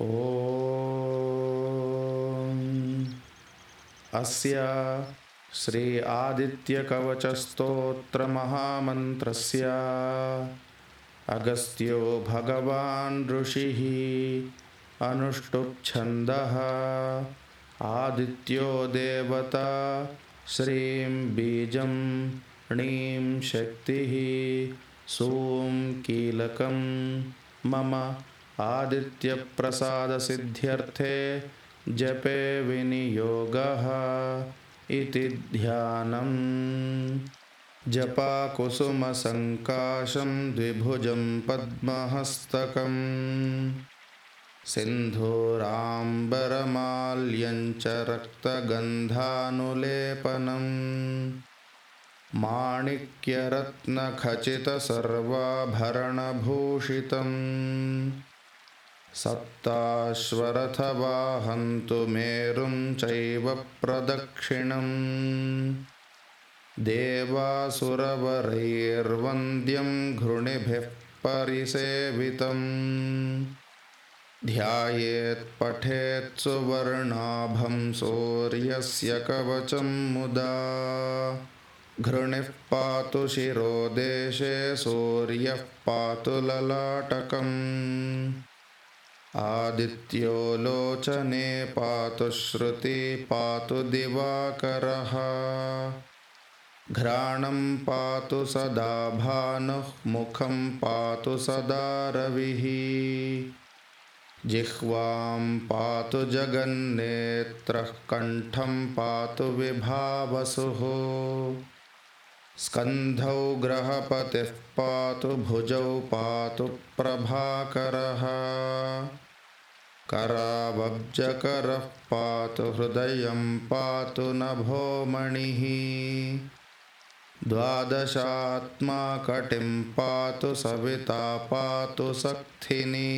ॐ अस्य श्री आदित्यकवचस्तोत्रमहामन्त्रस्य अगस्त्यो भगवान् ऋषिः अनुष्टुप्छन्दः आदित्यो देवता श्रीं बीजं णीं शक्तिः सूं कीलकं मम आदित्यप्रसादसिद्ध्यर्थे जपे विनियोगः इति ध्यानम्। जपाकुसुमसङ्काशं द्विभुजं पद्महस्तकम्। सिन्धूराम्बरमाल्यञ्च रक्तगन्धानुलेपनम् माणिक्यरत्नखचितसर्वाभरणभूषितम् सप्ताश्वरथवाहन्तु मेरुं चैव प्रदक्षिणम्। देवासुरवरैर्वन्द्यं घृणिभिः परिसेवितम्। ध्यायेत् सुवर्णाभं सूर्यस्य कवचं मुदा। घृणिः पातु शिरोदेशे सूर्यः पातु ललाटकम् आदित्यो लोचने पातु श्रुति पातु दिवाकरः। घ्राणं पातु सदा भानुः मुखं पातु सदा रविः। जिह्वां पातु जगन्नेत्रः कण्ठं पातु विभावसुः स्कन्धौ ग्रहपतिः पातु भुजौ पातु प्रभाकरः। करावब्जकरः पातु हृदयं पातु नभोमणिः। द्वादशात्मा कटिं पातु सविता पातु सक्थिनी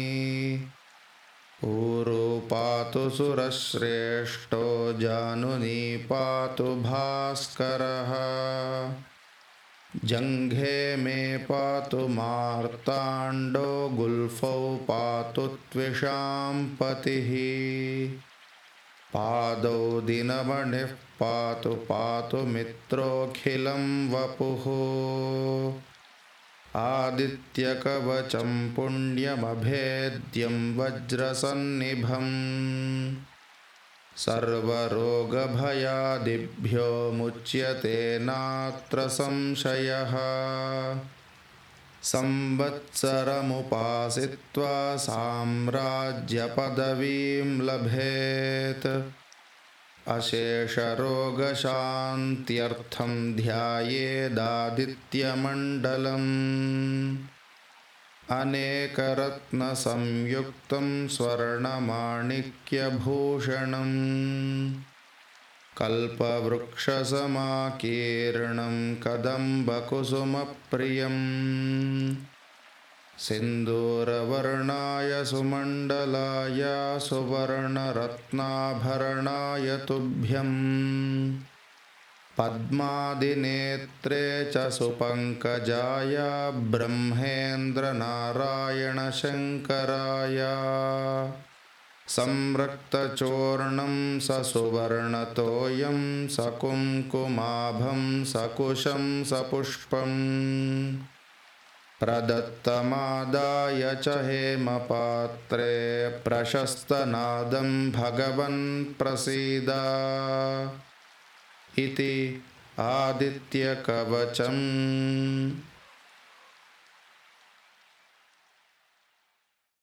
ऊरो पातु सुरश्रेष्ठो जानुनी पातु भास्करः जङ्घे मे पातु मार्ताण्डो गुल्फौ पातु त्विषां पतिः पादौ दिनमणिः पातु पातु मित्रोऽखिलं वपुः। आदित्यकवचं पुण्यमभेद्यं वज्रसन्निभम् सर्वरोगभयादिभ्यो मुच्यते नात्र संशयः। संवत्सरमुपासित्वा साम्राज्यपदवीं लभेत्। अशेषरोगशान्त्यर्थं ध्यायेदादित्यमण्डलम् अनेकरत्नसंयुक्तं स्वर्णमाणिक्यभूषणम् कल्पवृक्षसमाकीर्णं कदम्बकुसुमप्रियम् सिन्दूरवर्णाय सुमण्डलाय सुवर्णरत्नाभरणाय तुभ्यम् पद्मादिनेत्रे च सुपङ्कजाय ब्रह्मेन्द्रनारायणशङ्कराय। संरक्तचूर्णं ससुवर्णतोयं सकुङ्कुमाभं सकुशं सपुष्पम्। प्रदत्तमादाय च हेमपात्रे प्रशस्तनादं भगवन् प्रसीद इति आदित्यकवचम्